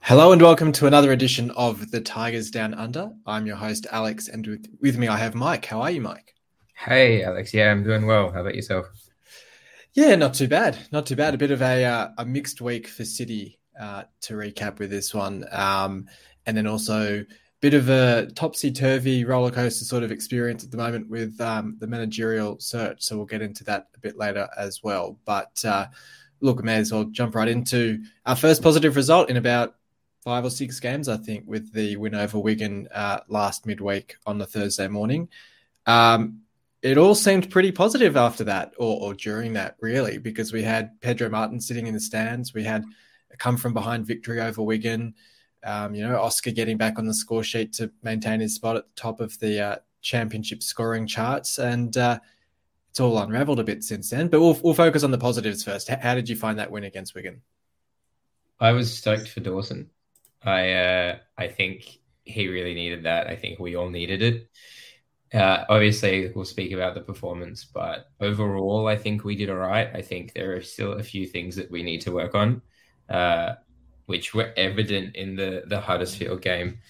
Hello and welcome to another edition of the Tigers Down Under. I'm your host, Alex, and with, with me I have Mike. How are you, Mike? Hey, Alex. Yeah, I'm doing well. How about yourself? Yeah, not too bad. Not too bad. A bit of a, uh, a mixed week for City uh, to recap with this one. Um, and then also a bit of a topsy turvy roller coaster sort of experience at the moment with um, the managerial search. So we'll get into that a bit later as well. But uh, look, I may as well jump right into our first positive result in about five or six games, I think, with the win over Wigan uh, last midweek on the Thursday morning. Um, it all seemed pretty positive after that, or, or, during that, really, because we had Pedro Martin sitting in the stands. We had a come from behind victory over Wigan. Um, you know, Oscar getting back on the score sheet to maintain his spot at the top of the uh, championship scoring charts, and uh, it's all unravelled a bit since then. But we'll, we'll focus on the positives first. How did you find that win against Wigan? I was stoked for Dawson. I uh, I think he really needed that. I think we all needed it. Uh, obviously, we'll speak about the performance, but overall, I think we did all right. I think there are still a few things that we need to work on, uh, which were evident in the the Huddersfield game.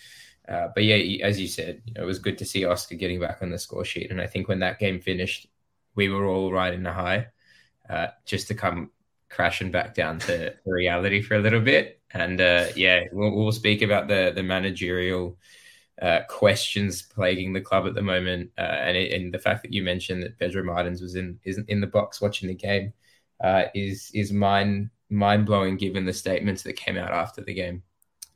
Uh, but yeah, as you said, it was good to see Oscar getting back on the score sheet. And I think when that game finished, we were all riding the high, uh, just to come crashing back down to reality for a little bit. And uh, yeah, we'll, we'll, speak about the the managerial uh, questions plaguing the club at the moment, uh, and, it, and the fact that you mentioned that Pedro Martins was in is in the box watching the game uh, is is mind mind blowing given the statements that came out after the game.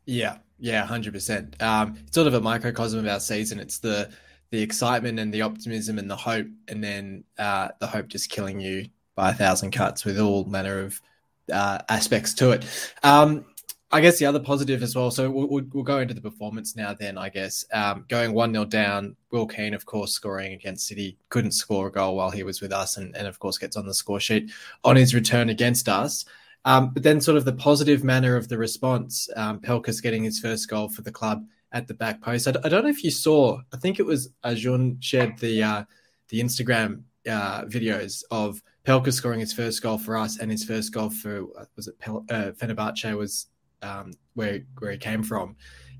Yeah, yeah, hundred um, percent. It's sort of a microcosm of our season. It's the the excitement and the optimism and the hope, and then uh, the hope just killing you by a thousand cuts with all manner of uh, aspects to it. Um, I guess the other positive as well. So we'll, we'll, go into the performance now. Then I guess um, going one 0 down. Will Keane, of course, scoring against City, couldn't score a goal while he was with us, and, and of course gets on the score sheet on his return against us. Um, but then, sort of the positive manner of the response, um, Pelkas getting his first goal for the club at the back post. I, I don't know if you saw. I think it was Acun shared the uh, the Instagram uh, videos of Pelka scoring his first goal for us and his first goal for uh, was it Pel- uh, Fenerbahce was um, where where he came from,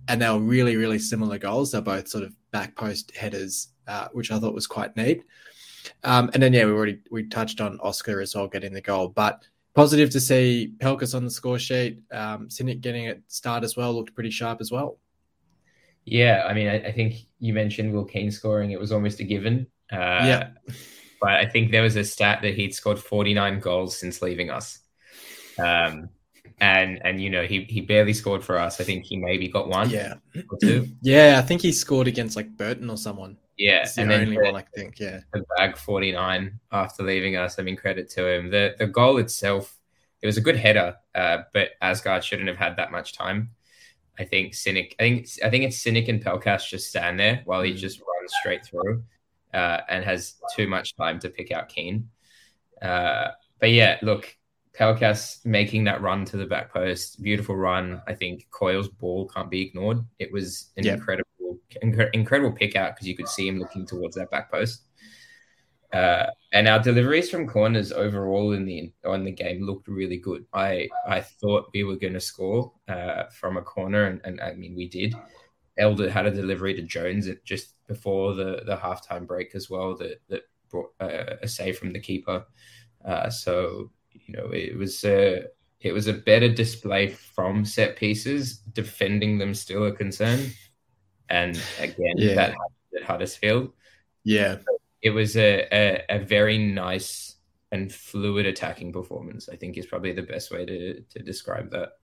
and they were really really similar goals. They're both sort of back post headers, uh, which I thought was quite neat. Um, and then yeah, we already we touched on Oscar as well getting the goal, but positive to see Pelkas on the score sheet. Um, Sinik getting it start as well looked pretty sharp as well. Yeah, I mean, I, I think you mentioned Will Keane scoring; it was almost a given. Uh, yeah, but I think there was a stat that he'd scored 49 goals since leaving us. Um, and and you know he he barely scored for us. I think he maybe got one. Yeah, Yeah, I think he scored against like Burton or someone. Yeah, the and only then one I think. Yeah, the bag forty nine after leaving us. I mean, credit to him. The the goal itself, it was a good header, uh, but Asgard shouldn't have had that much time. I think Sinik. I think I think it's Sinik and Pelkas just stand there while he mm. just runs straight through, uh, and has too much time to pick out Keane. Uh, but yeah, look, Pelkas making that run to the back post, beautiful run. I think Coyle's ball can't be ignored. It was an yep. incredible, inc- incredible pick out because you could see him looking towards that back post. Uh, and our deliveries from corners overall in the on the game looked really good. I I thought we were going to score uh, from a corner, and, and, I mean we did. Elder had a delivery to Jones just before the the halftime break as well that that brought uh, a save from the keeper. Uh, so you know, it was a it was a better display from set pieces. Defending them still a concern, and again, yeah. that at Huddersfield. Yeah, it was a, a, a very nice and fluid attacking performance. I think is probably the best way to to describe that.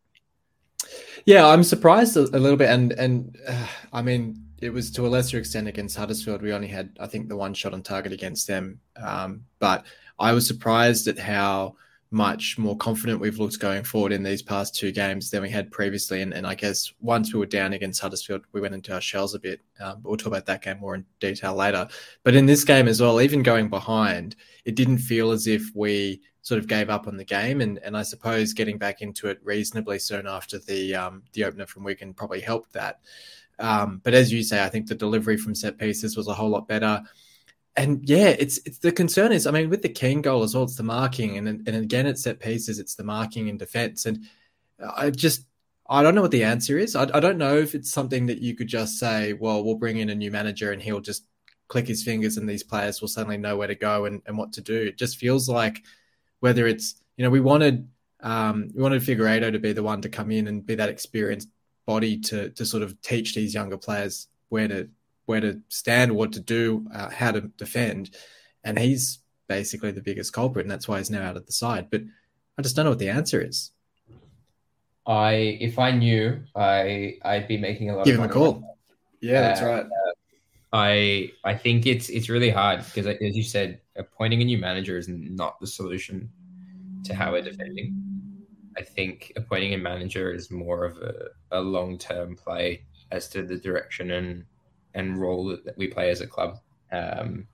Yeah, I'm surprised a, a little bit, and and uh, I mean, it was to a lesser extent against Huddersfield. We only had, I think, the one shot on target against them, um, but I was surprised at how much more confident we've looked going forward in these past two games than we had previously. And, and I guess once we were down against Huddersfield, we went into our shells a bit. Um, but we'll talk about that game more in detail later. But in this game as well, even going behind, it didn't feel as if we sort of gave up on the game. And, and I suppose getting back into it reasonably soon after the um, the opener from Wigan probably helped that. Um, but as you say, I think the delivery from set pieces was a whole lot better and yeah, it's it's the concern is, I mean, with the Keane goal as well, it's the marking, and and again, it's set pieces, it's the marking and defense, and I just I don't know what the answer is. I, I don't know if it's something that you could just say, well, we'll bring in a new manager and he'll just click his fingers and these players will suddenly know where to go and, and what to do. It just feels like whether it's you know we wanted um, we wanted Figueiredo to be the one to come in and be that experienced body to to sort of teach these younger players where to where to stand, what to do, uh, how to defend, and he's basically the biggest culprit, and that's why he's now out of the side. But I just don't know what the answer is. I if I knew, I I'd be making a lot. Give him a call. Yeah, that's uh, right. Uh, I I think it's it's really hard because, as you said, appointing a new manager is not the solution to how we're defending. I think appointing a manager is more of a, a long term play as to the direction and and role that, we play as a club. Um,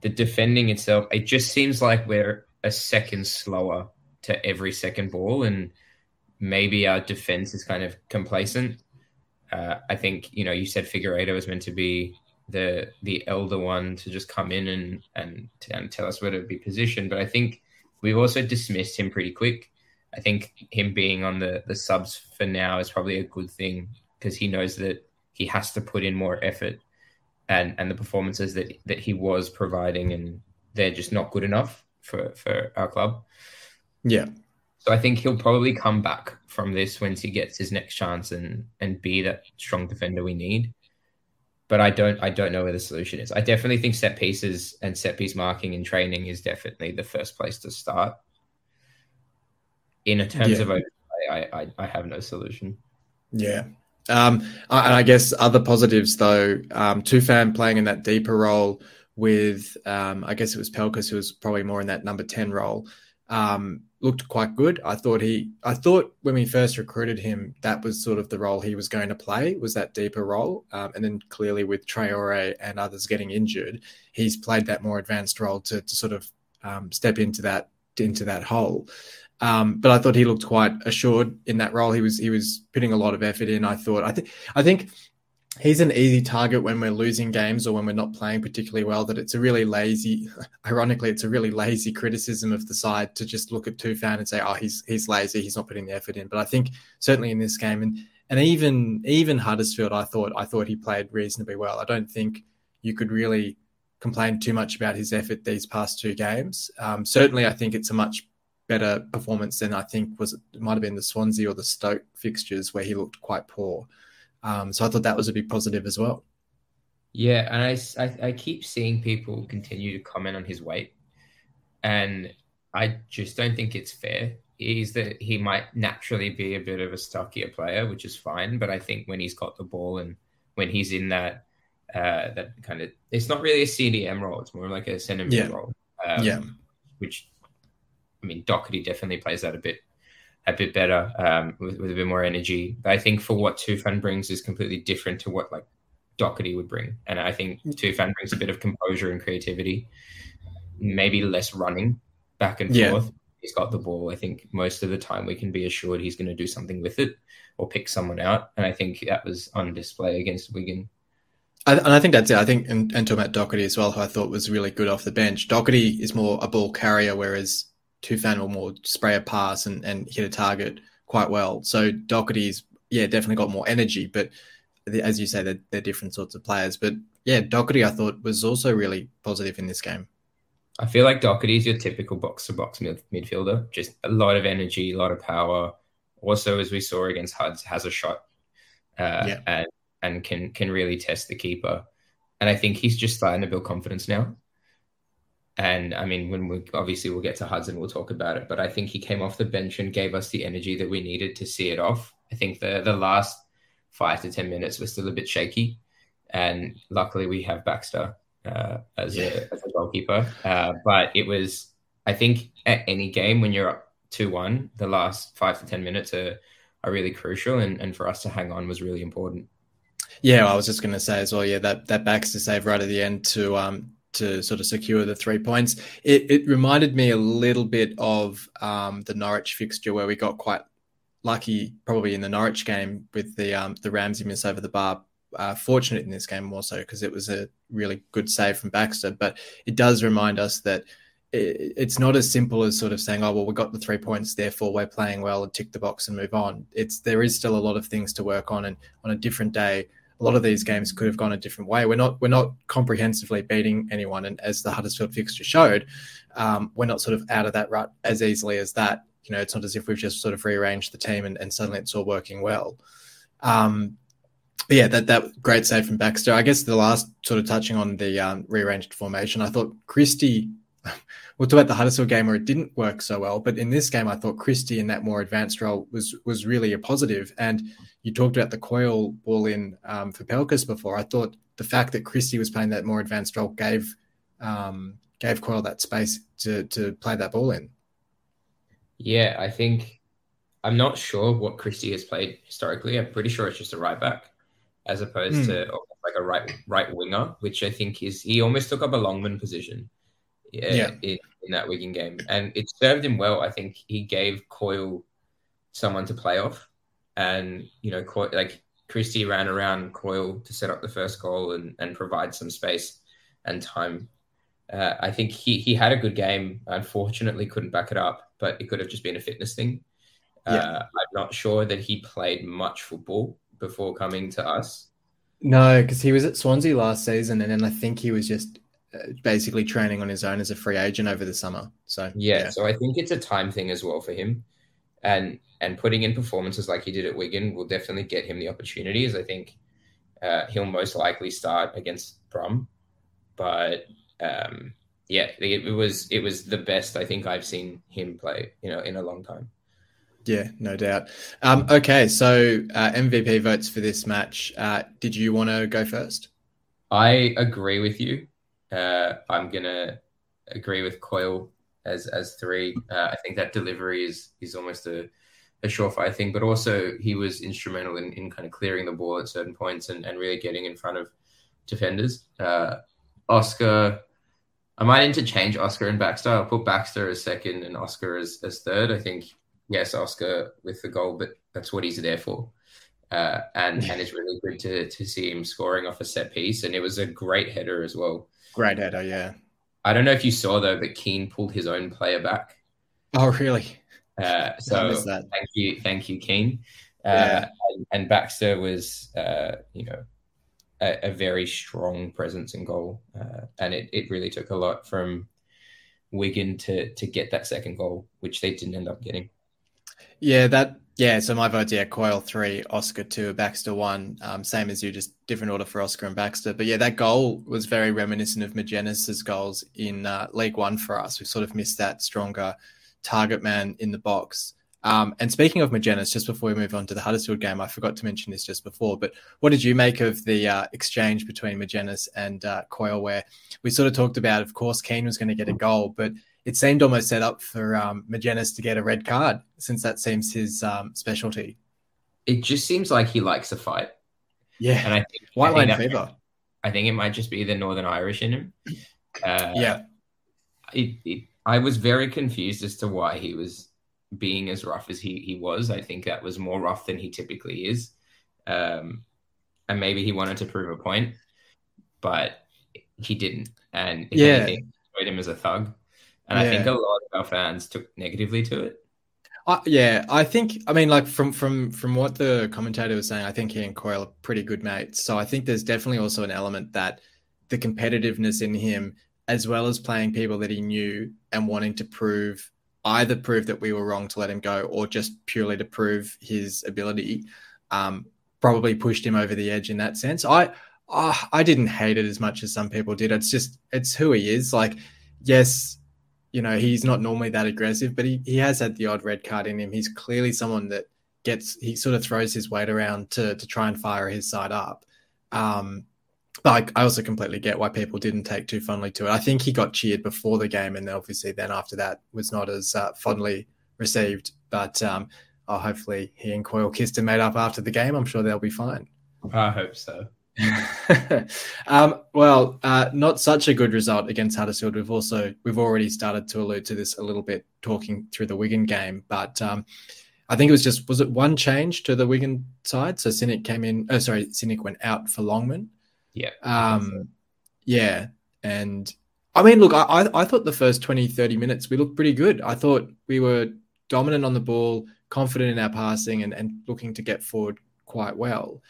the defending itself, it just seems like we're a second slower to every second ball, and maybe our defense is kind of complacent. Uh, I think you know you said Figueiredo was meant to be the the elder one to just come in and and, and tell us where to be positioned, but I think we've also dismissed him pretty quick. I think him being on the the subs for now is probably a good thing because he knows that he has to put in more effort, and and the performances that that he was providing and they're just not good enough for for our club. Yeah. So I think he'll probably come back from this once he gets his next chance and and be that strong defender we need. But I don't I don't know where the solution is. I definitely think set pieces and set piece marking and training is definitely the first place to start. In terms yeah. of I, I I have no solution. Yeah. Um, and I guess other positives though, um, Tufan playing in that deeper role with, um, I guess it was Pelkas who was probably more in that number 10 role um, looked quite good. I thought he, I thought when we first recruited him, that was sort of the role he was going to play, was that deeper role. Um, and then clearly with Traore and others getting injured, he's played that more advanced role to, to sort of um, step into that into that hole. Um, but I thought he looked quite assured in that role. He was he was putting a lot of effort in. I thought I think I think he's an easy target when we're losing games or when we're not playing particularly well. That it's a really lazy, ironically, it's a really lazy criticism of the side to just look at Tufan and say, "Oh, he's he's lazy. He's not putting the effort in." But I think certainly in this game, and and even even Huddersfield, I thought I thought he played reasonably well. I don't think you could really complain too much about his effort these past two games. Um, certainly, I think it's a much better performance than I think was it might have been the Swansea or the Stoke fixtures where he looked quite poor. Um, so I thought that was a big positive as well. Yeah, and I, I, I keep seeing people continue to comment on his weight, and I just don't think it's fair. Is that he might naturally be a bit of a stockier player, which is fine. But I think when he's got the ball and when he's in that uh, that kind of, it's not really a CDM role; it's more like a centre mid yeah. role. Um, yeah, which I mean, Docherty definitely plays that a bit a bit better um, with, with a bit more energy. But I think for what Tufan brings is completely different to what like Docherty would bring. And I think Tufan brings a bit of composure and creativity, maybe less running back and yeah. forth. He's got the ball. I think most of the time we can be assured he's going to do something with it or pick someone out. And I think that was on display against Wigan. I, and I think that's it. I think, and, and talking about Docherty as well, who I thought was really good off the bench. Docherty is more a ball carrier, whereas Tufan will more spray a pass and, and hit a target quite well. So Docherty's, yeah, definitely got more energy, but as you say, they're, they're different sorts of players. But yeah, Docherty, I thought, was also really positive in this game. I feel like Docherty's your typical box to box midfielder, just a lot of energy, a lot of power. Also, as we saw against Huds, has a shot uh, yeah. and, and can can really test the keeper. And I think he's just starting to build confidence now. And I mean, when we obviously we'll get to Hudson, we'll talk about it. But I think he came off the bench and gave us the energy that we needed to see it off. I think the the last five to ten minutes were still a bit shaky, and luckily we have Baxter uh, as, yeah. a, as a goalkeeper. Uh, but it was, I think, at any game when you're up two one, the last five to ten minutes are are really crucial, and and for us to hang on was really important. Yeah, I was just going to say as well. Yeah, that that Baxter save right at the end to um to sort of secure the three points. It, it reminded me a little bit of um, the Norwich fixture where we got quite lucky, probably in the Norwich game with the um, the Ramsey miss over the bar uh, fortunate in this game more so because it was a really good save from Baxter. But it does remind us that it, it's not as simple as sort of saying, "Oh, well, we got the three points, therefore we're playing well and tick the box and move on." It's there is still a lot of things to work on, and on a different day, a lot of these games could have gone a different way. We're not we're not comprehensively beating anyone, and as the Huddersfield fixture showed, um, we're not sort of out of that rut as easily as that. You know, it's not as if we've just sort of rearranged the team and, and suddenly it's all working well. Um, yeah, that that great save from Baxter. I guess the last sort of touching on the um, rearranged formation, I thought Christie. We'll talk about the Huddersfield game where it didn't work so well, but in this game, I thought Christie in that more advanced role was was really a positive. And you talked about the Coyle ball in um, for Pelkas before. I thought the fact that Christie was playing that more advanced role gave um, gave Coyle that space to to play that ball in. Yeah, I think I'm not sure what Christie has played historically. I'm pretty sure it's just a right back as opposed mm. to like a right right winger, which I think is he almost took up a Longman position. Yeah, yeah. In, in, that Wigan game, and it served him well. I think he gave Coyle someone to play off, and you know, Coyle, like Christie ran around Coyle to set up the first goal and and provide some space and time. Uh, I think he he had a good game. Unfortunately, couldn't back it up, but it could have just been a fitness thing. Yeah. Uh, I'm not sure that he played much football before coming to us? No, because he was at Swansea last season, and then I think he was just uh, basically training on his own as a free agent over the summer. So yeah, yeah, so I think it's a time thing as well for him, and and putting in performances like he did at Wigan will definitely get him the opportunities. I think uh, he'll most likely start against Brum, but um, yeah, it, it was it was the best I think I've seen him play, you know, in a long time. Yeah, no doubt. Um, okay, so uh, MVP votes for this match. Uh, did you want to go first? I agree with you. Uh, I'm gonna agree with Coyle as as three. Uh, I think that delivery is is almost a, a surefire thing, but also he was instrumental in, in kind of clearing the ball at certain points and, and really getting in front of defenders. Uh, Oscar, I might interchange Oscar and Baxter. I'll put Baxter as second and Oscar as, as third. I think yes, Oscar with the goal, but that's what he's there for. Uh, and and it's really good to to see him scoring off a set piece, and it was a great header as well. Great header, yeah. I don't know if you saw though, but Keane pulled his own player back. Oh, really? Uh, so thank you, thank you, Keane. Uh, yeah. and, and, Baxter was, uh, you know, a, a, very strong presence in goal, uh, and it, it really took a lot from Wigan to to get that second goal, which they didn't end up getting. Yeah, that yeah. So my vote's yeah, Coyle three, Oscar two, Baxter one. Um, same as you, just different order for Oscar and Baxter. But yeah, that goal was very reminiscent of Magennis's goals in uh, League One for us. We sort of missed that stronger target man in the box. Um, and speaking of Magennis, just before we move on to the Huddersfield game, I forgot to mention this just before, but what did you make of the uh, exchange between Magennis and uh, Coyle, where we sort of talked about, of course, Keane was going to get a goal, but it seemed almost set up for um, Magennis to get a red card since that seems his um, specialty. It just seems like he likes a fight. Yeah, and I think white line fever. I think it might just be the Northern Irish in him. Uh, yeah, it, it, I was very confused as to why he was being as rough as he he was. I think that was more rough than he typically is, um, and maybe he wanted to prove a point, but he didn't. And yeah, anything, him as a thug. And yeah. I think a lot of our fans took negatively to it. Uh, yeah, I think. I mean, like from from from what the commentator was saying, I think he and Coyle are pretty good mates. So I think there's definitely also an element that the competitiveness in him, as well as playing people that he knew and wanting to prove either prove that we were wrong to let him go, or just purely to prove his ability, um, probably pushed him over the edge in that sense. I uh, I didn't hate it as much as some people did. It's just it's who he is. Like, yes, you know, he's not normally that aggressive, but he, he has had the odd red card in him. He's clearly someone that gets, he sort of throws his weight around to, to try and fire his side up. Um, but I, I also completely get why people didn't take too fondly to it. I think he got cheered before the game, and obviously then after that was not as uh, fondly received. But um, oh, hopefully he and Coyle kissed and made up after the game. I'm sure they'll be fine. I hope so. um, well, uh, not such a good result against Huddersfield. We've also we've already started to allude to this a little bit talking through the Wigan game, but um, I think it was just was it one change to the Wigan side? So Sinik came in. Oh, sorry, Sinik went out for Longman. Yeah. Um, yeah, and I mean, look, I I thought the first 20, 30 minutes we looked pretty good. I thought we were dominant on the ball, confident in our passing, and and looking to get forward quite well.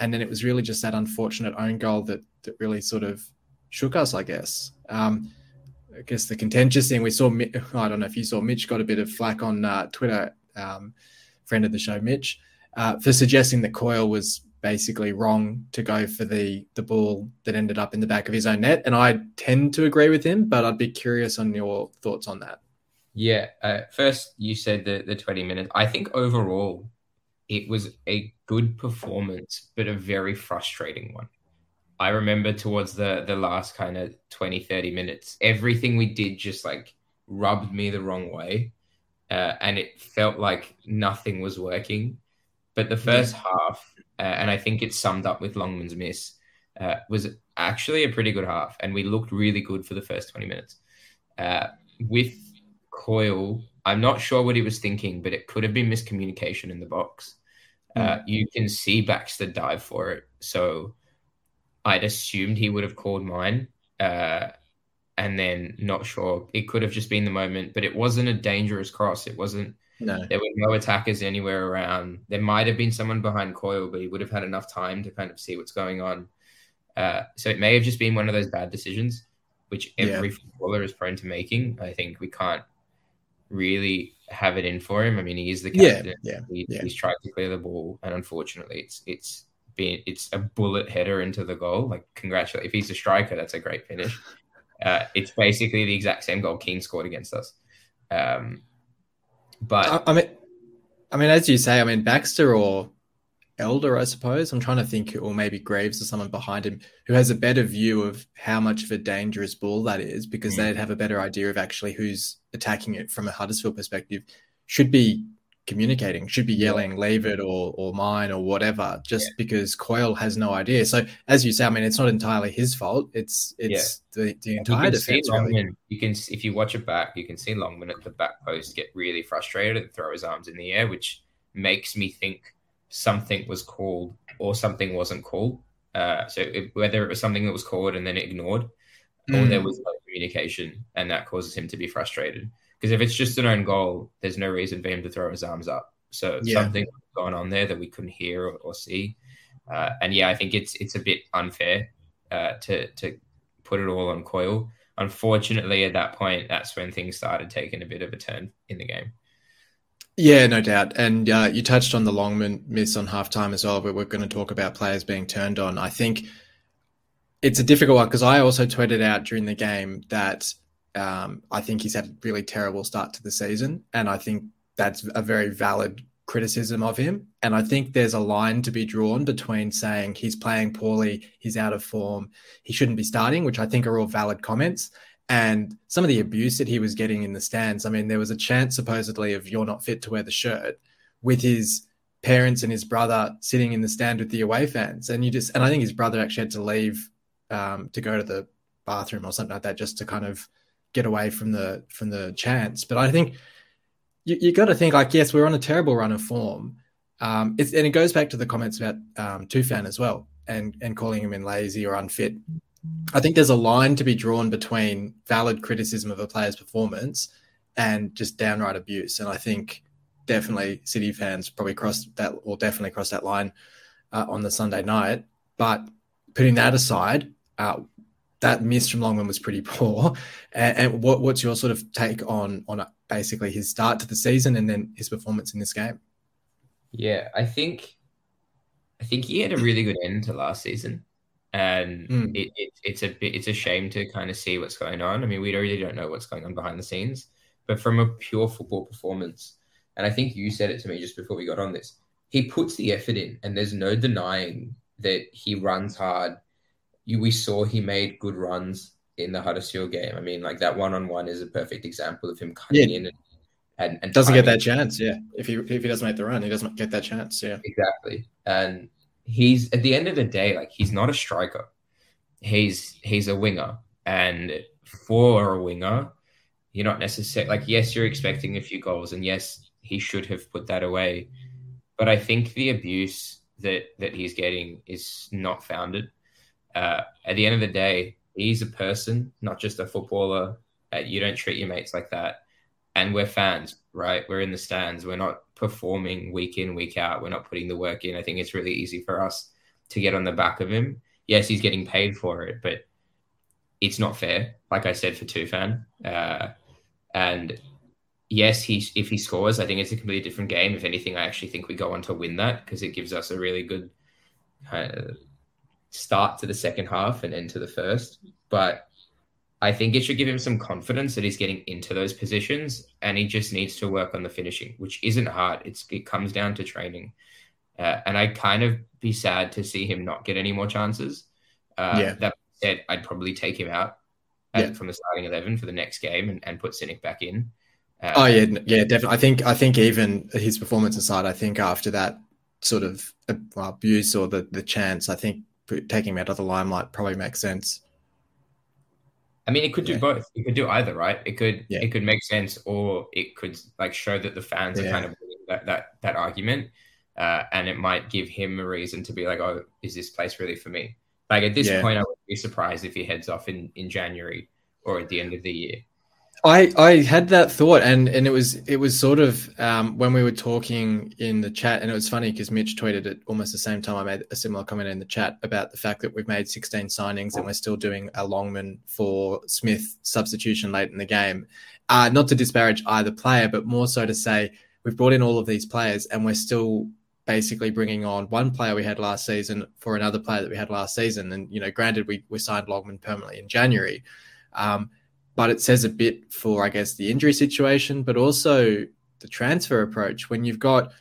And then it was really just that unfortunate own goal that that really sort of shook us, I guess. Um, I guess the contentious thing we saw, I don't know if you saw Mitch got a bit of flack on uh, Twitter um, friend of the show, Mitch, uh, for suggesting that Coyle was basically wrong to go for the the ball that ended up in the back of his own net. And I tend to agree with him, but I'd be curious on your thoughts on that. Yeah. Uh, first, you said the, the 20 minutes. I think overall, it was a good performance, but a very frustrating one. I remember towards the the last kind of 20, 30 minutes, everything we did just like rubbed me the wrong way uh, and it felt like nothing was working. But the first yeah. half, uh, and I think it's summed up with Longman's miss, uh, was actually a pretty good half, and we looked really good for the first twenty minutes. Uh, with Coyle, I'm not sure what he was thinking, but it could have been miscommunication in the box. Mm. you can see Baxter dive for it, so I'd assumed he would have called mine. Uh, and then not sure. It could have just been the moment, but it wasn't a dangerous cross. It wasn't. No. There were no attackers anywhere around. There might have been someone behind Coyle, but he would have had enough time to kind of see what's going on. Uh, so it may have just been one of those bad decisions, which every yeah. footballer is prone to making. I think we can't really have it in for him. I mean, he is the captain. Yeah, yeah, he, yeah. He's tried to clear the ball, and unfortunately, it's it's been it's a bullet header into the goal. Like, congratulate if he's a striker, that's a great finish. Uh, it's basically the exact same goal Keane scored against us. Um, but I, I, mean, I mean, as you say, I mean Baxter or Elder, I suppose. I'm trying to think, or maybe Greaves or someone behind him who has a better view of how much of a dangerous ball that is, because mm. they'd have a better idea of actually who's attacking it from a Huddersfield perspective. Should be communicating, should be yelling, yeah. leave it or or mine or whatever, just yeah. because Coyle has no idea. So as you say, I mean, it's not entirely his fault. It's it's yeah. the, the entire defense. Really. You can if you watch it back, you can see Longman at the back post get really frustrated and throw his arms in the air, which makes me think something was called or something wasn't called. Uh, so if, whether it was something that was called and then ignored, mm. or there mm. was no communication, and that causes him to be frustrated. Because if it's just an own goal, there's no reason for him to throw his arms up. So yeah. something going on there that we couldn't hear or, or see. Uh, and yeah, I think it's it's a bit unfair uh, to to put it all on Coyle. Unfortunately, at that point, that's when things started taking a bit of a turn in the game. Yeah, no doubt. And uh, you touched on the Longman miss on halftime as well, but we're going to talk about players being turned on. I think it's a difficult one because I also tweeted out during the game that um, I think he's had a really terrible start to the season, and I think that's a very valid criticism of him. And I think there's a line to be drawn between saying he's playing poorly, he's out of form, he shouldn't be starting, which I think are all valid comments, and some of the abuse that he was getting in the stands. I mean, there was a chant supposedly of "you're not fit to wear the shirt" with his parents and his brother sitting in the stand with the away fans, and you just and I think his brother actually had to leave um, to go to the bathroom or something like that just to kind of get away from the from the chance. But I think you, you got to think like, yes, we're on a terrible run of form. Um, and it goes back to the comments about um, Tufan as well, and and calling him in lazy or unfit. I think there's a line to be drawn between valid criticism of a player's performance and just downright abuse. And I think definitely City fans probably crossed that, or definitely crossed that line uh, on the Sunday night. But putting that aside, uh, that miss from Longman was pretty poor. And, and what, what's your sort of take on on basically his start to the season and then his performance in this game? Yeah, I think I think he had a really good end to last season, and mm. it, it, it's a bit it's a shame to kind of see what's going on. I mean, we really don't know what's going on behind the scenes, but from a pure football performance, and I think you said it to me just before we got on this, he puts the effort in, and there's no denying that he runs hard you, we saw he made good runs in the Huddersfield game. I mean, like that one on one is a perfect example of him cutting yeah. in and, and, and doesn't get that chance. Yeah, if he if he doesn't make the run, he doesn't get that chance. Yeah, exactly. And he's at the end of the day, like he's not a striker. He's he's a winger, and for a winger, you're not necessarily like yes, you're expecting a few goals, and yes, he should have put that away. But I think the abuse that that he's getting is not founded. Uh, at the end of the day, he's a person, not just a footballer. Uh, you don't treat your mates like that. And we're fans, right? We're in the stands. We're not performing week in, week out. We're not putting the work in. I think it's really easy for us to get on the back of him. Yes, he's getting paid for it, but it's not fair. Like I said for Tufan, uh, and yes, he if he scores, I think it's a completely different game. If anything, I actually think we go on to win that because it gives us a really good uh, start to the second half and end to the first. But I think it should give him some confidence that he's getting into those positions, and he just needs to work on the finishing, which isn't hard. It's it comes down to training, uh, and I'd kind of be sad to see him not get any more chances. Uh, yeah. That said, I'd probably take him out yeah. from the starting eleven for the next game and, and put Sinik back in. Uh, oh yeah, yeah, definitely. I think I think even his performance aside, I think after that sort of uh, abuse or the the chance, I think taking him out of the limelight probably makes sense. I mean, it could do yeah. both. It could do either, right? It could yeah. it could make sense, or it could like show that the fans yeah. are kind of that that that argument, uh, and it might give him a reason to be like, "Oh, is this place really for me?" Like at this point, I would be surprised if he heads off in in January or at the end of the year. I I had that thought, and and it was it was sort of um, when we were talking in the chat, and it was funny because Mitch tweeted at almost the same time I made a similar comment in the chat about the fact that we've made 16 signings and we're still doing a Longman for Smith substitution late in the game. Uh, not to disparage either player, but more so to say we've brought in all of these players and we're still basically bringing on one player we had last season for another player that we had last season. And you know, granted, we we signed Longman permanently in January. Um, but it says a bit for, I guess, the injury situation, but also the transfer approach. When you've got,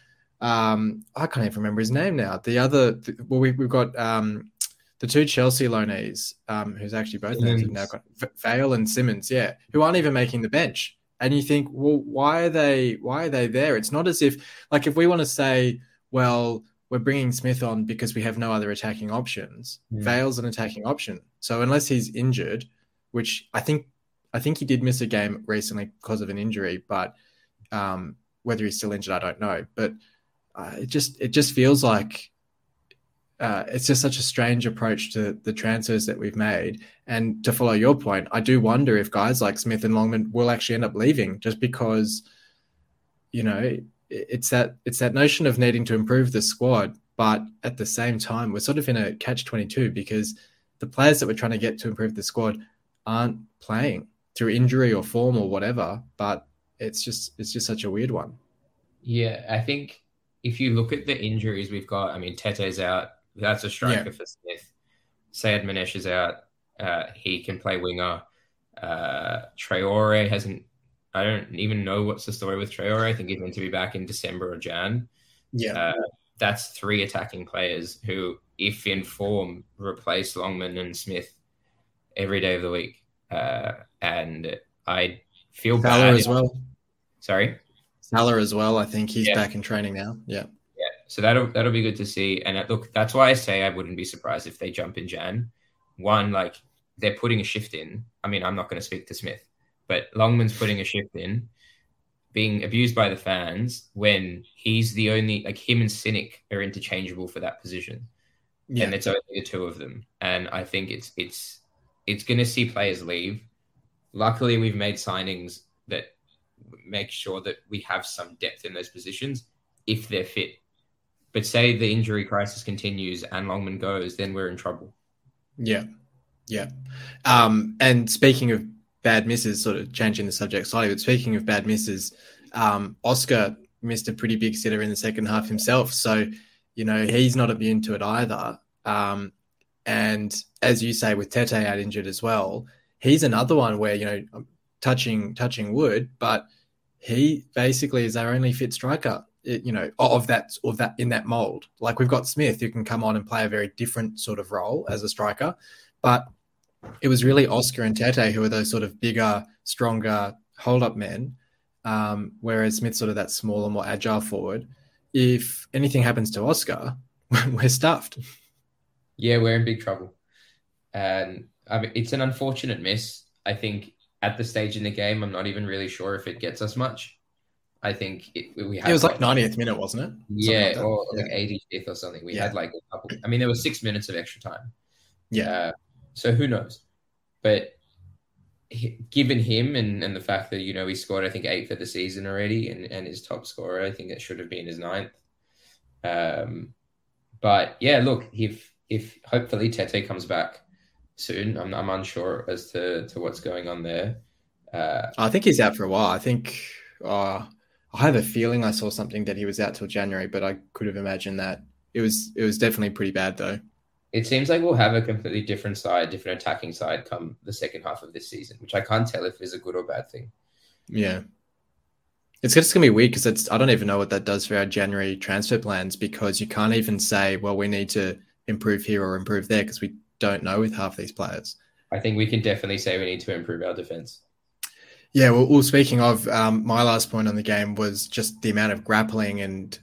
um, I can't even remember his name now. The other, well, we, have got um, the two Chelsea loanees, um, who's actually both names have now got Vale and Simons, yeah, who aren't even making the bench. And you think, well, why are they? Why are they there? It's not as if, like, if we want to say, well, we're bringing Smith on because we have no other attacking options. Yeah. Vale's an attacking option, so unless he's injured, which I think I think he did miss a game recently because of an injury, but um, whether he's still injured, I don't know. But uh, it just it just feels like uh, it's just such a strange approach to the transfers that we've made. And to follow your point, I do wonder if guys like Smith and Longman will actually end up leaving just because, you know, it's that it's that notion of needing to improve the squad, but at the same time, we're sort of in a catch twenty two because the players that we're trying to get to improve the squad aren't playing through injury or form or whatever. But it's just it's just such a weird one. Yeah, I think if you look at the injuries we've got, I mean, Tetteh's out. That's a striker yeah. for Smith. Sayyadmanesh is out. Uh, he can play winger. Uh, Traore hasn't. I don't even know what's the story with Traore. I think he's meant to be back in December or Jan. Yeah, uh, that's three attacking players who, if in form, replace Longman and Smith every day of the week. Uh, and I feel Salah bad as well. Sorry, Salah as well. I think he's yeah. back in training now. Yeah, yeah. So that'll that'll be good to see. And uh, look, that's why I say I wouldn't be surprised if they jump in Jan. One, like they're putting a shift in. I mean, I'm not going to speak to Smith, but Longman's putting a shift in, being abused by the fans when he's the only like him and Sinik are interchangeable for that position. Yeah. And it's only the two of them. And I think it's it's it's going to see players leave. Luckily, we've made signings that make sure that we have some depth in those positions if they're fit. But say the injury crisis continues and Longman goes, then we're in trouble. Yeah, yeah. Um, and speaking of bad misses, sort of changing the subject slightly, but speaking of bad misses, um, Oscar missed a pretty big sitter in the second half himself. So, you know, he's not immune to it either. Um, and as you say, with Tetteh out injured as well, he's another one where you know touching touching wood, but he basically is our only fit striker. You know, of that of that in that mold. Like we've got Smith who can come on and play a very different sort of role as a striker, but it was really Oscar and Tetteh who are those sort of bigger, stronger hold up men, um, whereas Smith's sort of that smaller, more agile forward. If anything happens to Oscar, we're stuffed. Yeah, we're in big trouble. And I mean, it's an unfortunate miss. I think at the stage in the game, I'm not even really sure if it gets us much. I think it, we had. It was like ninetieth minute, wasn't it? Yeah, like or yeah. like eighty-fifth or something. We yeah. had like a couple. I mean, there was six minutes of extra time. Yeah. Uh, so who knows? But given him and, and the fact that you know he scored I think eight for the season already and, and his top scorer I think it should have been his ninth. Um, but yeah, look if if hopefully Tetteh comes back soon, I'm I'm unsure as to to what's going on there. Uh, I think he's out for a while. I think uh, I have a feeling I saw something that he was out till January, but I could have imagined that it was it was definitely pretty bad though it seems like we'll have a completely different side, different attacking side come the second half of this season, which I can't tell if is a good or bad thing. Yeah. It's just going to be weird because it's I don't even know what that does for our January transfer plans because you can't even say, well, we need to improve here or improve there because we don't know with half these players. I think we can definitely say we need to improve our defense. Yeah, well, well speaking of, um, my last point on the game was just the amount of grappling and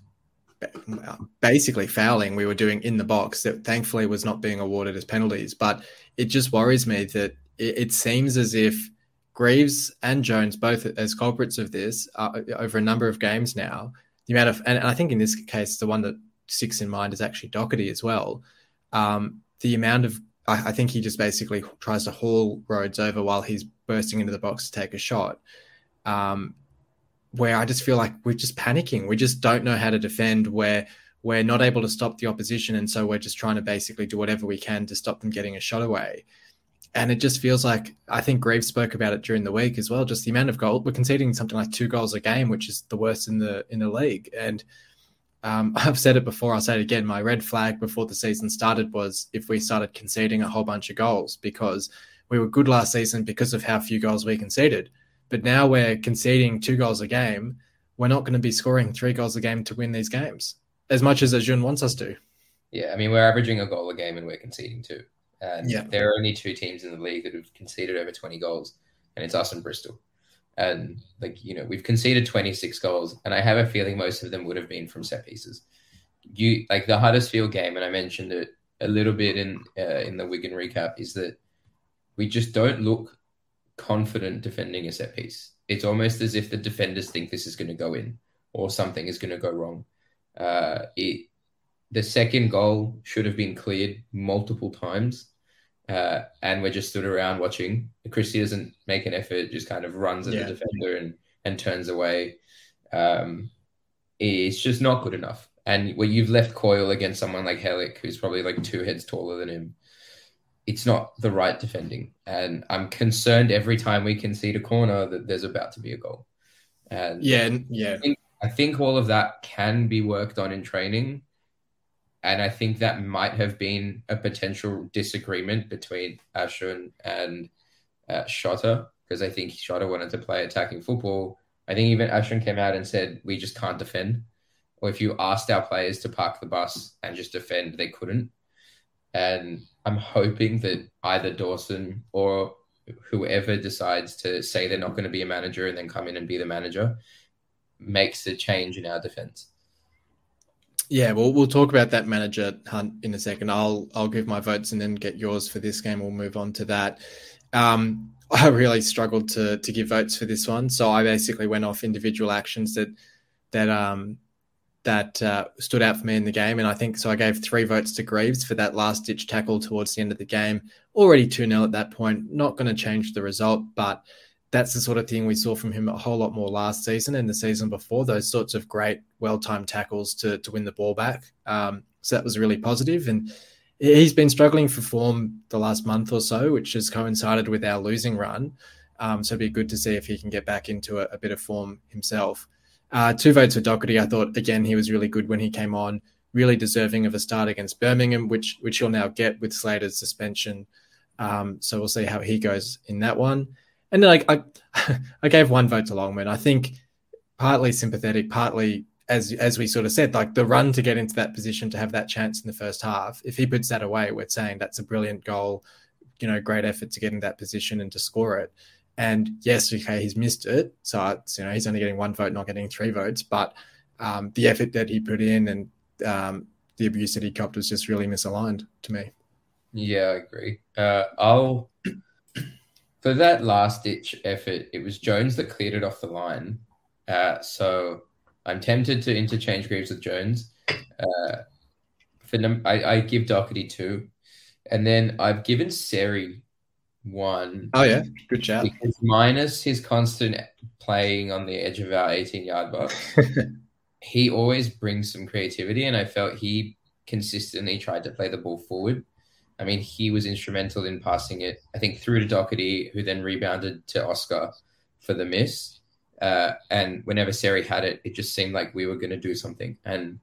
basically fouling we were doing in the box that thankfully was not being awarded as penalties. But it just worries me that it, it seems as if Greaves and Jones, both as culprits of this, uh, over a number of games now, the amount of, and I think in this case, the one that sticks in mind is actually Docherty as well. Um, the amount of, I, I think he just basically tries to haul Rhodes over while he's bursting into the box to take a shot. Um, where I just feel like we're just panicking. We just don't know how to defend. Where we're not able to stop the opposition, and so we're just trying to basically do whatever we can to stop them getting a shot away. And it just feels like I think Greaves spoke about it during the week as well. Just the amount of goals we're conceding something like two goals a game, which is the worst in the in the league. And um, I've said it before. I'll say it again. My red flag before the season started was if we started conceding a whole bunch of goals because we were good last season because of how few goals we conceded. But now we're conceding two goals a game. We're not going to be scoring three goals a game to win these games as much as Acun wants us to. Yeah, I mean, we're averaging a goal a game and we're conceding two. And yeah. there are only two teams in the league that have conceded over 20 goals, and it's us and Bristol. And, like, you know, we've conceded 26 goals, and I have a feeling most of them would have been from set pieces. You like the Huddersfield game, and I mentioned it a little bit in uh, in the Wigan recap, is that we just don't look confident defending a set piece. It's almost as if the defenders think this is going to go in or something is going to go wrong. Uh, it the second goal should have been cleared multiple times, uh, and we're just stood around watching. Christie doesn't make an effort; just kind of runs at yeah. the defender and and turns away. Um, it's just not good enough. And where you've left Coyle against someone like Helik, who's probably like two heads taller than him, it's not the right defending. And I'm concerned every time we concede a corner that there's about to be a goal. And yeah, yeah. I think, I think all of that can be worked on in training. And I think that might have been a potential disagreement between Acun and uh, Shota, because I think Shota wanted to play attacking football. I think even Acun came out and said, we just can't defend. Or if you asked our players to park the bus and just defend, they couldn't. And I'm hoping that either Dawson or whoever decides to say they're not going to be a manager and then come in and be the manager makes a change in our defense. Yeah, well, we'll talk about that manager hunt in a second. I'll I'll give my votes and then get yours for this game. We'll move on to that. Um, I really struggled to to give votes for this one, so I basically went off individual actions that that um that uh, stood out for me in the game. And I think so. I gave three votes to Greaves for that last ditch tackle towards the end of the game. Already 2 0 at that point. Not going to change the result, but that's the sort of thing we saw from him a whole lot more last season and the season before. Those sorts of great, well timed tackles to, to win the ball back. Um, so that was really positive. And he's been struggling for form the last month or so, which has coincided with our losing run. Um, so it'd be good to see if he can get back into a, a bit of form himself. Uh, two votes for Docherty. I thought again he was really good when he came on, really deserving of a start against Birmingham, which which he'll now get with Slater's suspension. Um, so we'll see how he goes in that one. And I I, I gave one vote to Longman. I think partly sympathetic, partly as as we sort of said, like the run to get into that position to have that chance in the first half. If he puts that away, we're saying that's a brilliant goal. You know, great effort to get in that position and to score it. And yes, okay, he's missed it. So it's, you know, he's only getting one vote, not getting three votes. But um, the effort that he put in and um, the abuse that he copped was just really misaligned to me. Yeah, I agree. Uh, I'll for that last ditch effort, it was Jones that cleared it off the line, Uh, so I'm tempted to interchange Greaves with Jones. Uh, for num- I, I give Docherty two, and then I've given Seri one. Oh yeah, good job. Minus his constant playing on the edge of our 18 yard box, he always brings some creativity, and I felt he consistently tried to play the ball forward. I mean, he was instrumental in passing it, I think, through to Docherty, who then rebounded to Oscar for the miss. Uh, and whenever Seri had it, it just seemed like we were going to do something. And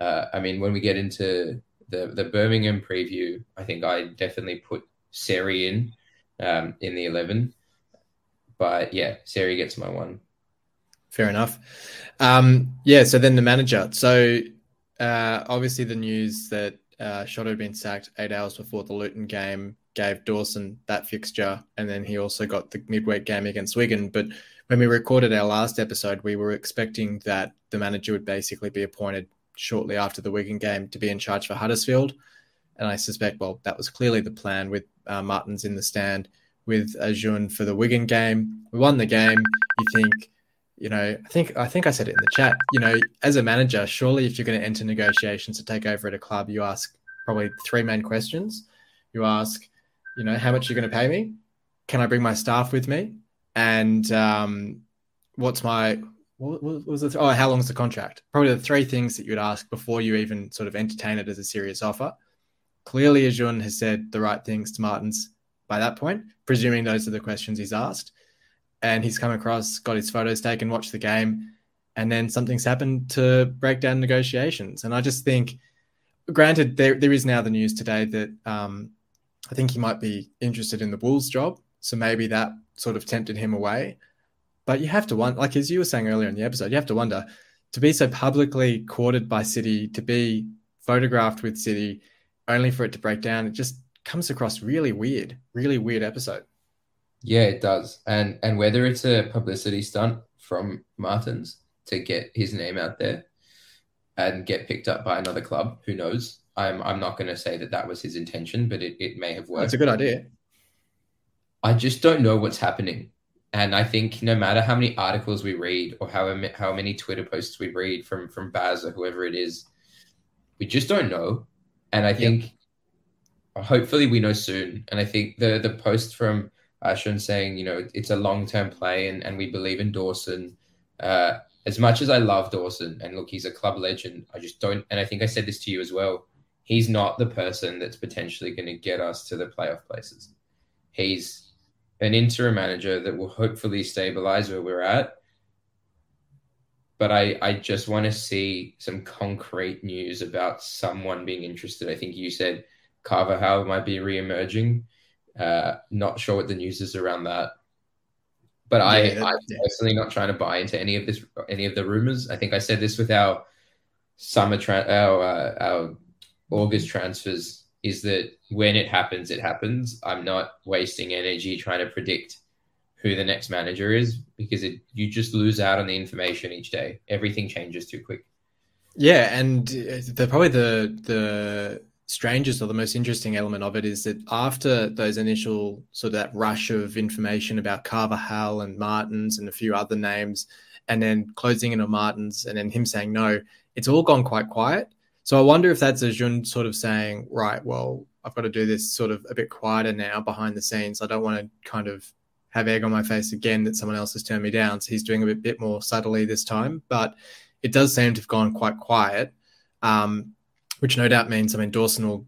uh, I mean, when we get into the the Birmingham preview, I think I definitely put Seri in um, in the eleven. But yeah, Seri gets my one. Fair enough. Um, yeah. So then the manager. So uh, obviously the news that uh, Shota had been sacked eight hours before the Luton game gave Dawson that fixture, and then he also got the midweek game against Wigan. But when we recorded our last episode, we were expecting that the manager would basically be appointed shortly after the Wigan game to be in charge for Huddersfield. And I suspect, well, that was clearly the plan with uh, Martins in the stand with Acun for the Wigan game. We won the game. You think, you know, I think I think I said it in the chat. You know, as a manager, surely if you're going to enter negotiations to take over at a club, you ask probably three main questions. You ask, you know, how much you're going to pay me? Can I bring my staff with me? And um, what's my what, was the oh how long's the contract? Probably the three things that you'd ask before you even sort of entertain it as a serious offer. Clearly, Acun has said the right things to Martins by that point, presuming those are the questions he's asked. And he's come across, got his photos taken, watched the game, and then something's happened to break down negotiations. And I just think, granted, there there is now the news today that um, I think he might be interested in the Wolves job, so maybe that sort of tempted him away. But you have to wonder, like as you were saying earlier in the episode, you have to wonder to be so publicly courted by City, to be photographed with City, only for it to break down. It just comes across really weird, really weird episode. Yeah, it does. And and whether it's a publicity stunt from Martins to get his name out there and get picked up by another club, who knows? I'm I'm not going to say that that was his intention, but it, it may have worked. That's a good idea. I just don't know what's happening. And I think no matter how many articles we read or how, how many Twitter posts we read from, from Baz or whoever it is, we just don't know. And I think yep. hopefully we know soon. And I think the, the post from Ashton saying, you know, it's a long term play and, and we believe in Dawson. Uh, as much as I love Dawson and look, he's a club legend, I just don't. And I think I said this to you as well. He's not the person that's potentially going to get us to the playoff places. He's an interim manager that will hopefully stabilize where we're at. But I, I just want to see some concrete news about someone being interested. I think you said Carvalhal might be re-emerging. Uh, not sure what the news is around that. But yeah, I, I'm personally not trying to buy into any of this, any of the rumors. I think I said this with our summer, tra- our, uh, our August transfers is that when it happens, it happens. I'm not wasting energy trying to predict who the next manager is because it, you just lose out on the information each day. Everything changes too quick. Yeah, and they're probably the the strangest or the most interesting element of it is that after those initial sort of that rush of information about Carver Carvalhal and Martins and a few other names, and then closing in on Martins and then him saying no, it's all gone quite quiet. So I wonder if that's Acun sort of saying, right, well, I've got to do this sort of a bit quieter now behind the scenes. I don't want to kind of have egg on my face again that someone else has turned me down. So he's doing a bit, bit more subtly this time, but it does seem to have gone quite quiet, um, which no doubt means, I mean, Dawson will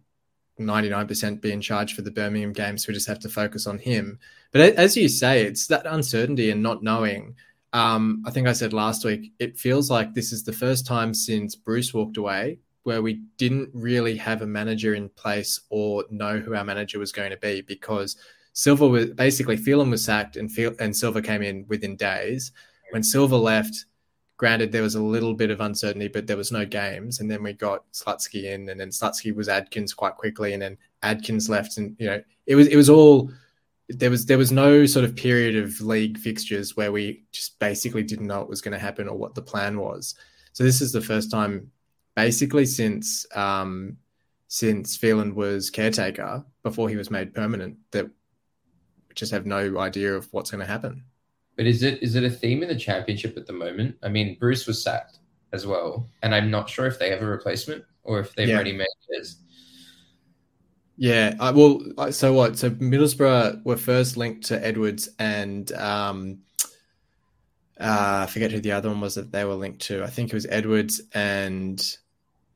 99% be in charge for the Birmingham game. So we just have to focus on him. But as you say, it's that uncertainty and not knowing. Um, I think I said last week, it feels like this is the first time since Bruce walked away where we didn't really have a manager in place or know who our manager was going to be because Silva was basically Phelan was sacked and and Silva came in within days. When Silva left, granted there was a little bit of uncertainty, but there was no games. And then we got Slutsky in, and then Slutsky was Adkins quite quickly, and then Adkins left, and you know it was it was all there was there was no sort of period of league fixtures where we just basically didn't know what was going to happen or what the plan was. So this is the first time basically since um, since Phelan was caretaker before he was made permanent that we just have no idea of what's going to happen. But is it is it a theme in the championship at the moment? I mean, Bruce was sacked as well, and I'm not sure if they have a replacement or if they've Yeah. already made theirs. Yeah, I, well, so what? So Middlesbrough were first linked to Edwards and um, uh, I forget who the other one was that they were linked to. I think it was Edwards and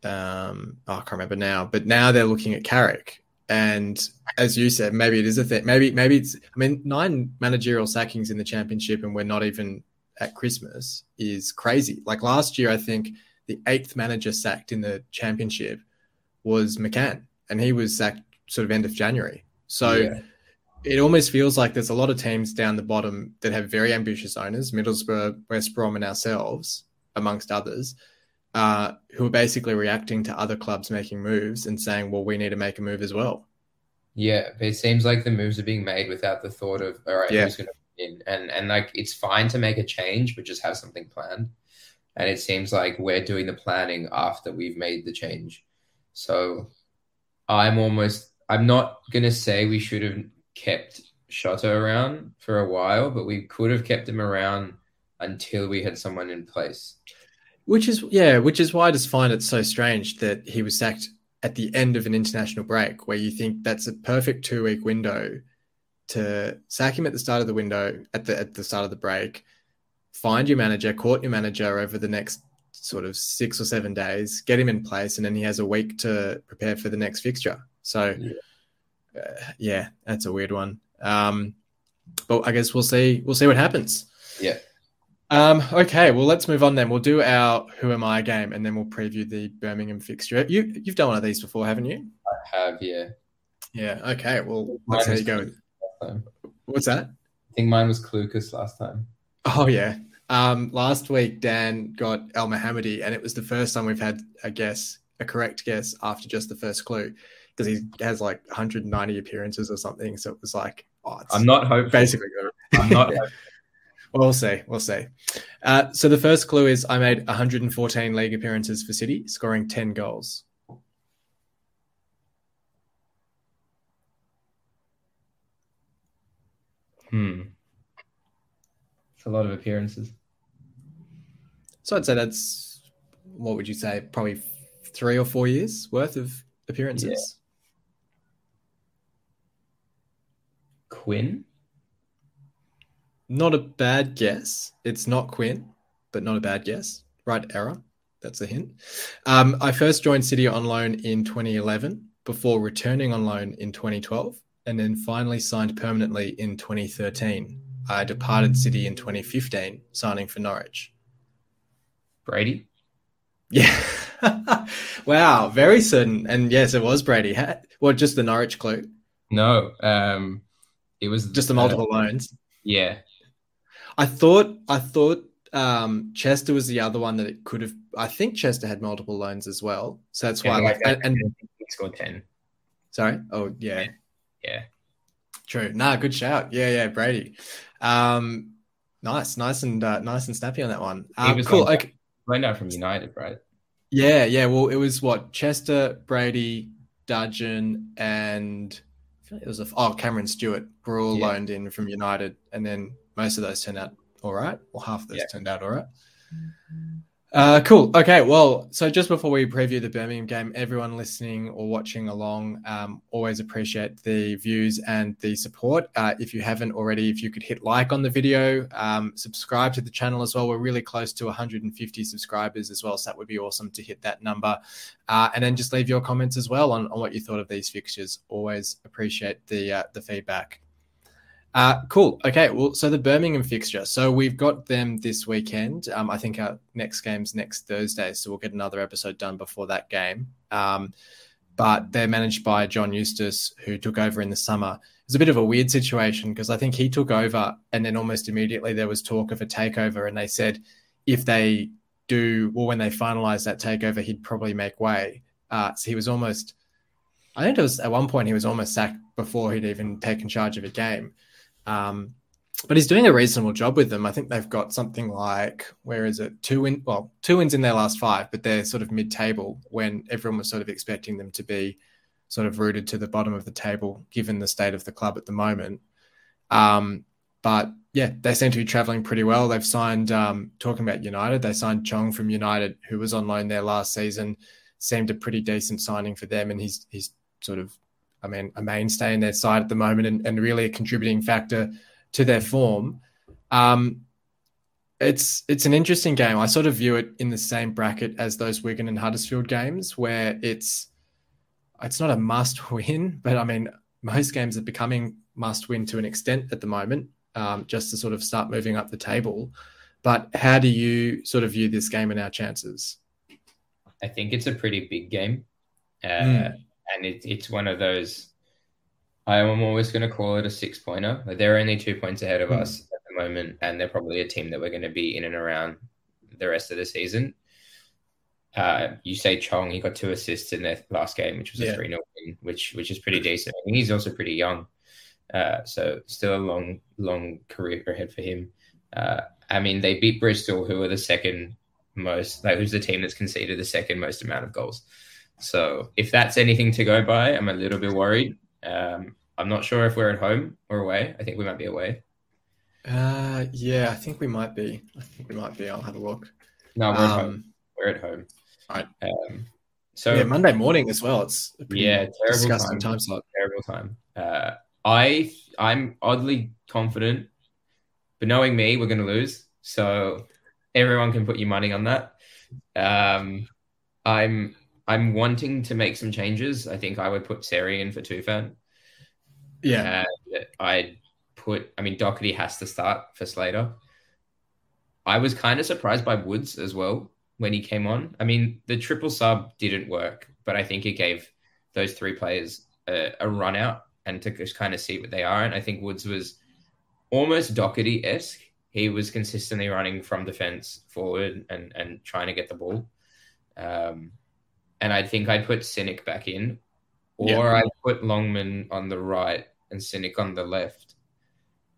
um, oh, I can't remember now. But now they're looking at Carrick, and as you said, maybe it is a thing. Maybe maybe it's. I mean, nine managerial sackings in the championship, and we're not even at Christmas is crazy. Like last year, I think the eighth manager sacked in the championship was McCann, and he was sacked sort of end of January. So Yeah. it almost feels like there's a lot of teams down the bottom that have very ambitious owners, Middlesbrough, West Brom, and ourselves, amongst others, uh, who are basically reacting to other clubs making moves and saying, well, we need to make a move as well. Yeah, it seems like the moves are being made without the thought of all right, Yeah. who's going to in, and and like it's fine to make a change, but just have something planned. And it seems like we're doing the planning after we've made the change. So I'm almost I'm not gonna say we should have kept Shota around for a while, but we could have kept him around until we had someone in place. Which is, yeah, which is why I just find it so strange that he was sacked at the end of an international break, where you think that's a perfect two week window to sack him at the start of the window, at the at the start of the break, find your manager, court your manager over the next sort of six or seven days, get him in place, and then he has a week to prepare for the next fixture. So, Yeah. uh, yeah, that's a weird one. Um, but I guess we'll see. We'll see what happens. Yeah. Um, okay, well, let's move on then. We'll do our Who Am I game and then we'll preview the Birmingham fixture. You, you've done one of these before, haven't you? I have, yeah. Yeah, okay. Well, let's see how you go. with- What's that? I think mine was Clucas last time. Oh, yeah. Um, last week, Dan got Elmohamady, and it was the first time we've had a guess, a correct guess after just the first clue because he has like 190 appearances or something. So it was like, oh, it's I'm not hopeful. basically I'm not Yeah. We'll see. We'll see. Uh, so the first clue is I made 114 league appearances for City, scoring 10 goals. Hmm. It's a lot of appearances. So I'd say that's what would you say? Probably three or four years worth of appearances. Quinn? Not a bad guess. It's not Quinn, but not a bad guess. Right error. That's a hint. Um, I first joined City on loan in 2011 before returning on loan in 2012 and then finally signed permanently in 2013. I departed City in 2015, signing for Norwich. Brady? Yeah. wow. Very certain. And yes, it was Brady. Well, just the Norwich clue, No. Um it was just the uh, multiple loans. yeah. I thought I thought um, Chester was the other one that it could have. I think Chester had multiple loans as well, so that's why. Yeah, like, like and, that. and He scored ten. sorry, oh yeah, Yeah. true. Nah, good shout. Yeah, yeah, Brady. Um, nice, nice and uh, nice and snappy on that one. He Um, was cool. on- Okay. Out from United, right? Yeah, yeah. Well, it was what Chester, Brady, Dudgeon, and it was a oh Cameron Stewart were all Yeah. loaned in from United, and then most of those turned out all right, or half of those Yeah. turned out all right. Uh, cool. Okay. Well, so just before we preview the Birmingham game, everyone listening or watching along, um, always appreciate the views and the support. Uh, if you haven't already, if you could hit like on the video, um, subscribe to the channel as well. We're really close to 150 subscribers as well, so that would be awesome to hit that number. Uh, and then just leave your comments as well on, on what you thought of these fixtures. Always appreciate the uh, the feedback. Uh, cool. Okay. Well, so the Birmingham fixture. So we've got them this weekend. Um, I think our next game's next Thursday, so we'll get another episode done before that game. Um, but they're managed by John Eustace, who took over in the summer. It's a bit of a weird situation because I think he took over, and then almost immediately there was talk of a takeover, and they said if they do, well, when they finalize that takeover, he'd probably make way. Uh, so he was almost, I think it was at one point he was almost sacked before he'd even taken charge of a game. Um, but he's doing a reasonable job with them. I think they've got something like where is it? Two win, well, two wins in their last five, but they're sort of mid-table when everyone was sort of expecting them to be sort of rooted to the bottom of the table, given the state of the club at the moment. Um, but yeah, they seem to be traveling pretty well. They've signed, um, talking about United, they signed Chong from United, who was on loan there last season. Seemed a pretty decent signing for them, and he's he's sort of, I mean, a mainstay in their side at the moment, and, and really a contributing factor to their form. Um, it's it's an interesting game. I sort of view it in the same bracket as those Wigan and Huddersfield games, where it's it's not a must win, but I mean, most games are becoming must win to an extent at the moment um, just to sort of start moving up the table. But how do you sort of view this game and our chances? I think it's a pretty big game. Uh, mm. And it, it's one of those, I am always going to call it a six pointer. Like they're only two points ahead of mm. us at the moment. And they're probably a team that we're going to be in and around the rest of the season. Uh, you say Chong, he got two assists in their last game, which was a 3 0 win, which, which is pretty decent. I think he's also pretty young. Uh, so still a long, long career ahead for him. Uh, I mean, they beat Bristol, who are the second most, like, who's the team that's conceded the second most amount of goals. So if that's anything to go by, I'm a little bit worried. Um, I'm not sure if we're at home or away. I think we might be away. Uh, yeah, I think we might be. I think we might be. I'll have a look. No, we're um, at home. We're at home. Right. Um, so yeah, Monday morning as well. It's yeah, terrible disgusting time. time slot. Terrible time. Uh, I I'm oddly confident, but knowing me, we're going to lose. So everyone can put your money on that. Um, I'm I'm wanting to make some changes. I think I would put Seri in for Tufan. Yeah, I'd put. I mean, Docherty has to start for Slater. I was kind of surprised by Woods as well when he came on. I mean, the triple sub didn't work, but I think it gave those three players a, a run out and to just kind of see what they are. And I think Woods was almost Docherty esque. He was consistently running from defense forward and and trying to get the ball. Um, and I think I'd put Sinik back in, or yeah. I'd put Longman on the right and Sinik on the left,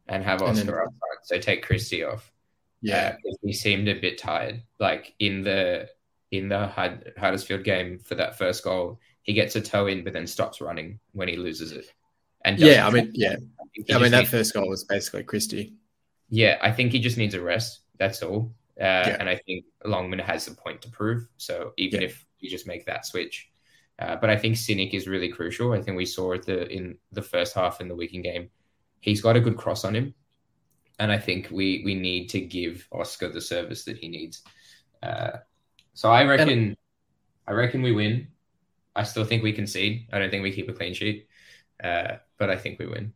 and have Oscar then, up front. So take Christie off. Yeah, uh, he seemed a bit tired. Like in the in the Huddersfield game for that first goal, he gets a toe in, but then stops running when he loses it. And yeah, I mean, yeah, I, I mean that first goal was basically Christie. Yeah, I think he just needs a rest. That's all. Uh, yeah. And I think Longman has a point to prove. So even yeah. if you just make that switch, uh, but I think Sinik is really crucial. I think we saw it the, in the first half in the weekend game. He's got a good cross on him, and I think we we need to give Oscar the service that he needs. Uh, so I reckon, and- I reckon we win. I still think we concede. I don't think we keep a clean sheet. Uh, but I think we win.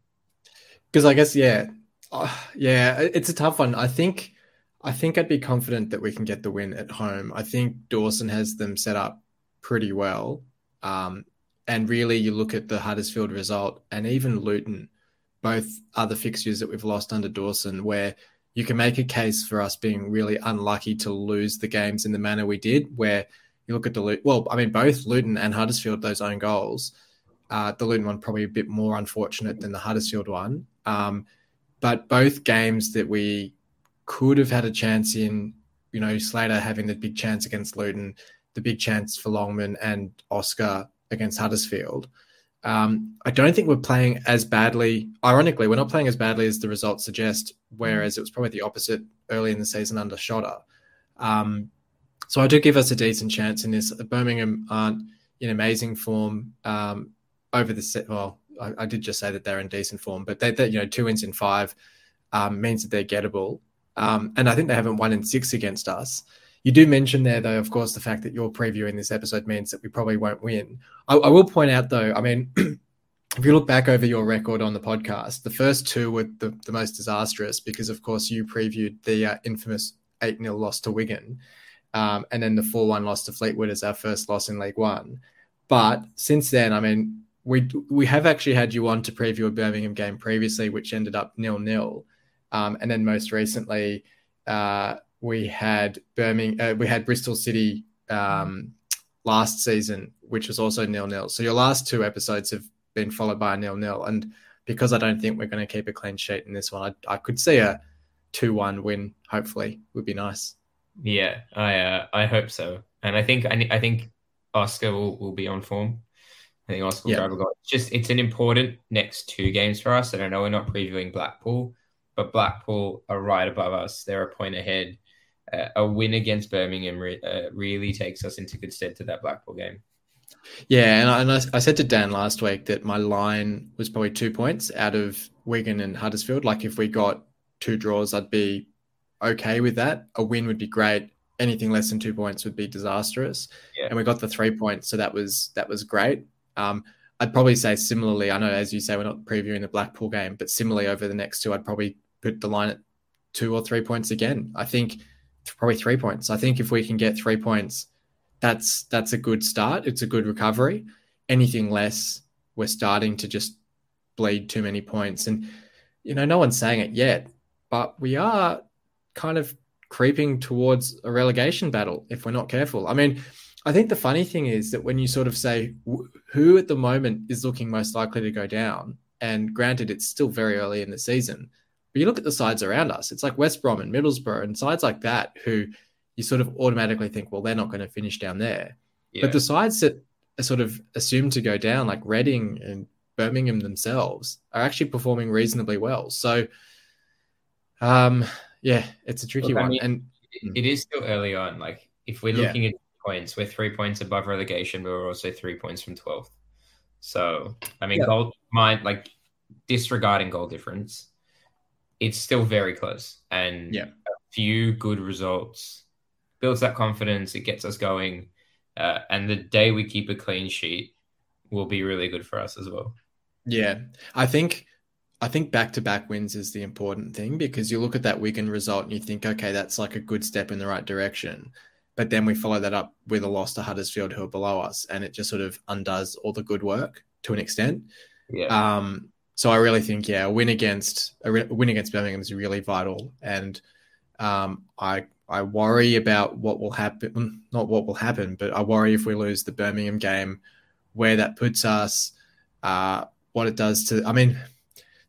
Because I guess yeah, uh, yeah, it's a tough one. I think I think I'd be confident that we can get the win at home. I think Dawson has them set up pretty well. Um, and really, you look at the Huddersfield result and even Luton, both other fixtures that we've lost under Dawson, where you can make a case for us being really unlucky to lose the games in the manner we did. Where you look at the well, I mean, both Luton and Huddersfield, those own goals uh, the Luton one probably a bit more unfortunate than the Huddersfield one. Um, but both games that we could have had a chance in, you know, Slater having the big chance against Luton, the big chance for Longman and Oscar against Huddersfield. Um, I don't think we're playing as badly. Ironically, we're not playing as badly as the results suggest, whereas it was probably the opposite early in the season under Shota. Um, so I do give us a decent chance in this. Birmingham aren't in amazing form. Um, over the set. Well, I, I, did just say that they're in decent form, but they, they you know, two wins in five um, means that they're gettable. Um, and I think they haven't won in six against us. You do mention there, though, of course, the fact that you're previewing this episode means that we probably won't win. I, I will point out, though, I mean, if you look back over your record on the podcast, the first two were the, the most disastrous because, of course, you previewed the uh, infamous 8 0 loss to Wigan. Um, and then the 4 1 loss to Fleetwood as our first loss in League One. But since then, I mean, we we have actually had you on to preview a Birmingham game previously, which ended up nil nil, um, and then most recently uh, we had Birmingham, uh, we had Bristol City um, last season, which was also nil nil. So your last two episodes have been followed by a nil nil, and because I don't think we're going to keep a clean sheet in this one, I, I could see a two one win. Hopefully, would be nice. Yeah, I uh, I hope so, and I think I, I think Oscar will, will be on form. I think Oscar yeah. It's just it's an important next two games for us. And I know we're not previewing Blackpool, but Blackpool are right above us. They're a point ahead. Uh, a win against Birmingham re- uh, really takes us into good stead to that Blackpool game. Yeah, and I, and I, I, said to Dan last week that my line was probably two points out of Wigan and Huddersfield. Like if we got two draws, I'd be okay with that. A win would be great. Anything less than two points would be disastrous. Yeah. And we got the three points, so that was that was great. Um, I'd probably say similarly. I know, as you say, we're not previewing the Blackpool game, but similarly over the next two, I'd probably put the line at two or three points again. I think probably three points. I think if we can get three points, that's that's a good start. It's a good recovery. Anything less, we're starting to just bleed too many points. And you know, no one's saying it yet, but we are kind of creeping towards a relegation battle if we're not careful. I mean, I think the funny thing is that when you sort of say who at the moment is looking most likely to go down, and granted, it's still very early in the season, but you look at the sides around us, it's like West Brom and Middlesbrough and sides like that who you sort of automatically think, well, they're not going to finish down there. Yeah. But the sides that are sort of assumed to go down, like Reading and Birmingham themselves, are actually performing reasonably well. So, um, yeah, it's a tricky Look, one. I mean, and it is still early on. Like if we're looking yeah. at points, we're three points above relegation, but we're also three points from 12th. So, I mean, yeah. goal, mind like disregarding goal difference, it's still very close. And yeah. a few good results builds that confidence. It gets us going. Uh, and the day we keep a clean sheet will be really good for us as well. Yeah. I think. I think back to back wins is the important thing because you look at that Wigan result and you think, okay, that's like a good step in the right direction. But then we follow that up with a loss to Huddersfield, who are below us, and it just sort of undoes all the good work to an extent. Yeah. Um, so I really think, yeah, a win against a, re- win against Birmingham is really vital, and um, I I worry about what will happen. Not what will happen, but I worry if we lose the Birmingham game, where that puts us, uh, what it does to. I mean,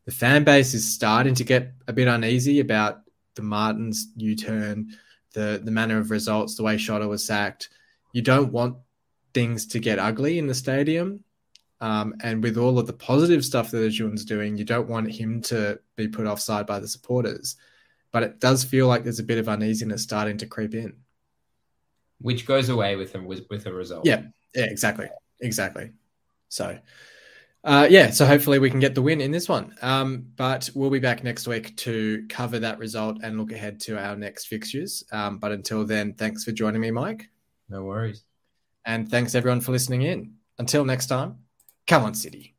the fan base is starting to get a bit uneasy about the Martins U turn, the the manner of results, the way Shota was sacked. You don't want things to get ugly in the stadium. Um, and with all of the positive stuff that Acun's doing, you don't want him to be put offside by the supporters. But it does feel like there's a bit of uneasiness starting to creep in, which goes away with a, with, with a result. Yeah, yeah, exactly, exactly. So, uh, yeah, so hopefully we can get the win in this one. Um, but we'll be back next week to cover that result and look ahead to our next fixtures. Um, but until then, thanks for joining me, Mike. No worries. And thanks everyone for listening in. Until next time. Come on, City.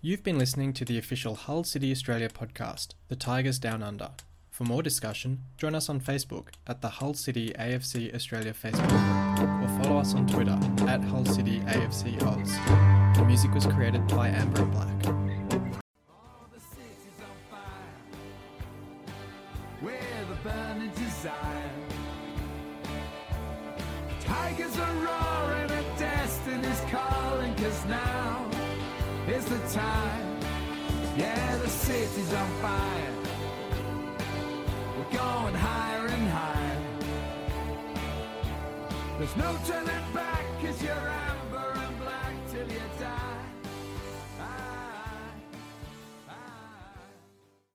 You've been listening to the official Hull City Australia podcast, The Tigers Down Under. For more discussion, join us on Facebook at the Hull City AFC Australia Facebook group or follow us on Twitter at Hull City AFC Oz. The music was created by Amber Black. Time. Yeah the city's on fire. We're going higher and higher. There's no turning back cause you're out